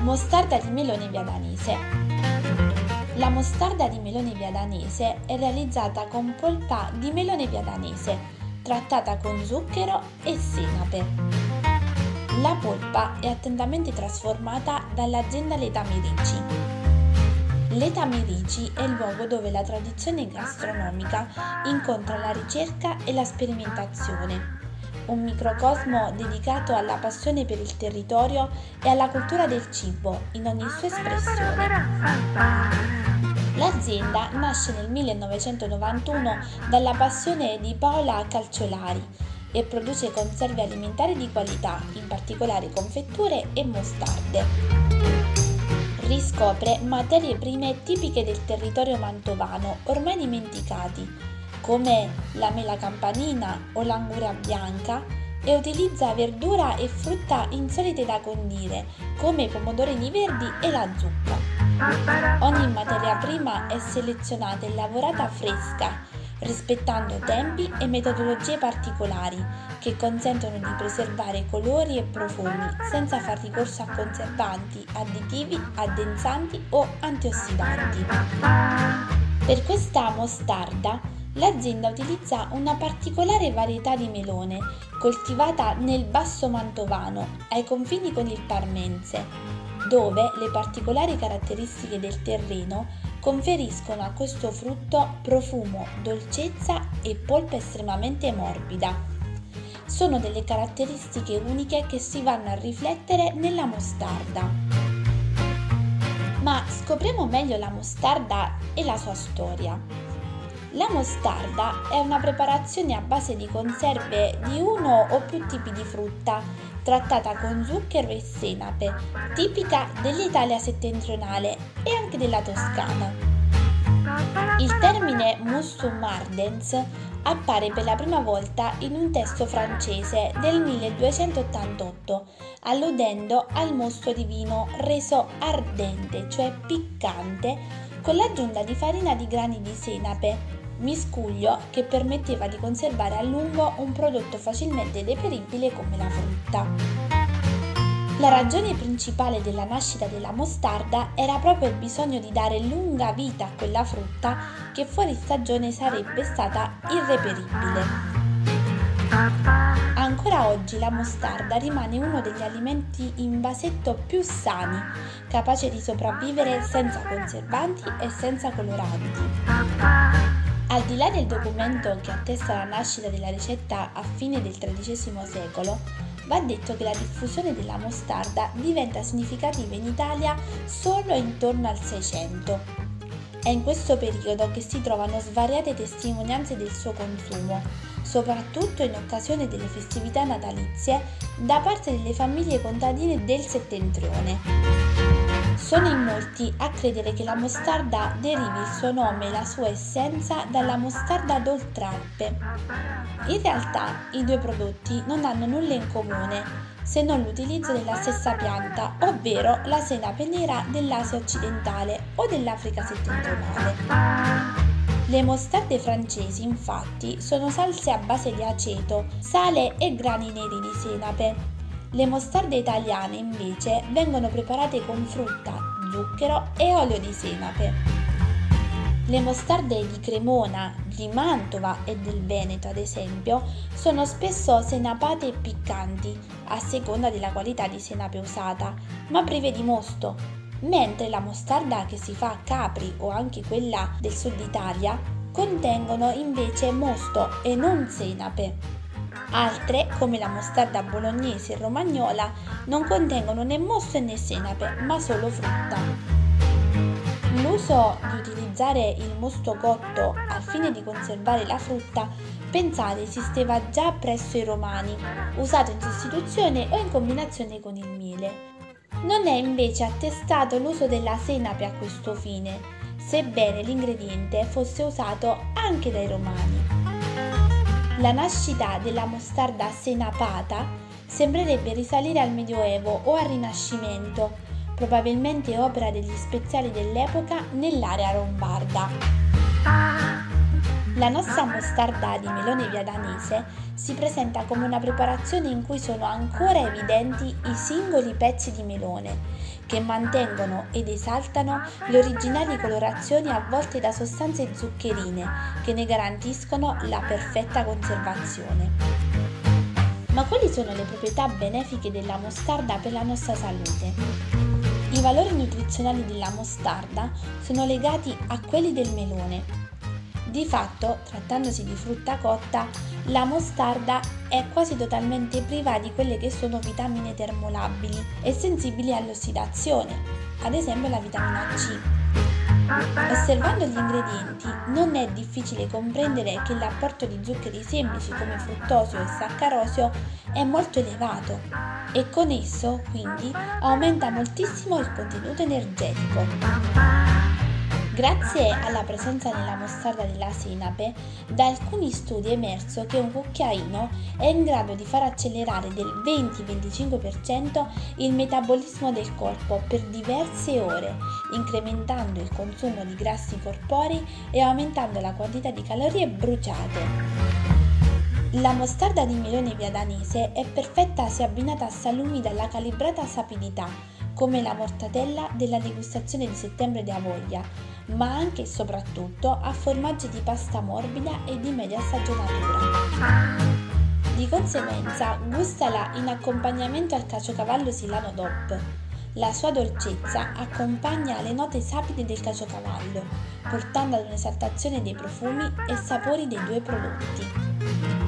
Mostarda di melone viadanese. La mostarda di melone viadanese è realizzata con polpa di melone viadanese, trattata con zucchero e senape. La polpa è attentamente trasformata dall'azienda Leta Merici. Leta Merici è il luogo dove la tradizione gastronomica incontra la ricerca e la sperimentazione un microcosmo dedicato alla passione per il territorio e alla cultura del cibo in ogni sua espressione. L'azienda nasce nel 1991 dalla passione di Paola Calciolari e produce conserve alimentari di qualità, in particolare confetture e mostarde. Riscopre materie prime tipiche del territorio mantovano, ormai dimenticati, come la mela campanina o l'angura bianca e utilizza verdura e frutta insolite da condire, come i pomodorini verdi e la zucca. Ogni materia prima è selezionata e lavorata fresca, rispettando tempi e metodologie particolari che consentono di preservare colori e profumi senza far ricorso a conservanti, additivi, addensanti o antiossidanti. Per questa mostarda L'azienda utilizza una particolare varietà di melone coltivata nel basso mantovano, ai confini con il parmense, dove le particolari caratteristiche del terreno conferiscono a questo frutto profumo, dolcezza e polpa estremamente morbida. Sono delle caratteristiche uniche che si vanno a riflettere nella mostarda. Ma scopriamo meglio la mostarda e la sua storia. La mostarda è una preparazione a base di conserve di uno o più tipi di frutta, trattata con zucchero e senape, tipica dell'Italia settentrionale e anche della Toscana. Il termine mustum ardens appare per la prima volta in un testo francese del 1288, alludendo al mosto di vino reso ardente, cioè piccante, con l'aggiunta di farina di grani di senape, miscuglio che permetteva di conservare a lungo un prodotto facilmente deperibile come la frutta. La ragione principale della nascita della mostarda era proprio il bisogno di dare lunga vita a quella frutta che fuori stagione sarebbe stata irreperibile. Ancora oggi la mostarda rimane uno degli alimenti in vasetto più sani, capace di sopravvivere senza conservanti e senza coloranti. Al di là del documento che attesta la nascita della ricetta a fine del XIII secolo, va detto che la diffusione della mostarda diventa significativa in Italia solo intorno al 600. È in questo periodo che si trovano svariate testimonianze del suo consumo, soprattutto in occasione delle festività natalizie da parte delle famiglie contadine del settentrione. Sono in molti a credere che la mostarda derivi il suo nome e la sua essenza dalla mostarda d'Oltralpe. In realtà i due prodotti non hanno nulla in comune se non l'utilizzo della stessa pianta, ovvero la senape nera dell'Asia occidentale o dell'Africa settentrionale. Le mostarde francesi infatti sono salse a base di aceto, sale e grani neri di senape, le mostarde italiane invece vengono preparate con frutta, zucchero e olio di senape. Le mostarde di Cremona, di Mantova e del Veneto, ad esempio, sono spesso senapate e piccanti, a seconda della qualità di senape usata, ma prive di mosto, mentre la mostarda che si fa a Capri o anche quella del sud Italia contengono invece mosto e non senape. Altre, come la mostarda bolognese e romagnola, non contengono né mosto né senape, ma solo frutta. L'uso di utilizzare il mosto cotto al fine di conservare la frutta, pensate, esisteva già presso i romani, usato in sostituzione o in combinazione con il miele. Non è invece attestato l'uso della senape a questo fine, sebbene l'ingrediente fosse usato anche dai romani. La nascita della mostarda senapata sembrerebbe risalire al Medioevo o al Rinascimento, probabilmente opera degli speziali dell'epoca nell'area lombarda. La nostra mostarda di melone viadanese si presenta come una preparazione in cui sono ancora evidenti i singoli pezzi di melone, che mantengono ed esaltano le originali colorazioni avvolte da sostanze zuccherine che ne garantiscono la perfetta conservazione. Ma quali sono le proprietà benefiche della mostarda per la nostra salute? I valori nutrizionali della mostarda sono legati a quelli del melone. Di fatto, trattandosi di frutta cotta, la mostarda è quasi totalmente priva di quelle che sono vitamine termolabili e sensibili all'ossidazione, ad esempio la vitamina C. Osservando gli ingredienti non è difficile comprendere che l'apporto di zuccheri semplici come fruttosio e saccarosio è molto elevato e con esso quindi aumenta moltissimo il contenuto energetico. Grazie alla presenza nella mostarda della senape, da alcuni studi è emerso che un cucchiaino è in grado di far accelerare del 20-25% il metabolismo del corpo per diverse ore, incrementando il consumo di grassi corporei e aumentando la quantità di calorie bruciate. La mostarda di melone viadanese è perfetta se abbinata a salumi dalla calibrata sapidità, come la mortadella della degustazione di settembre di Avoglia, ma anche e soprattutto a formaggi di pasta morbida e di media stagionatura. Di conseguenza, gustala in accompagnamento al caciocavallo silano DOP. La sua dolcezza accompagna le note sapide del caciocavallo, portando ad un'esaltazione dei profumi e sapori dei due prodotti.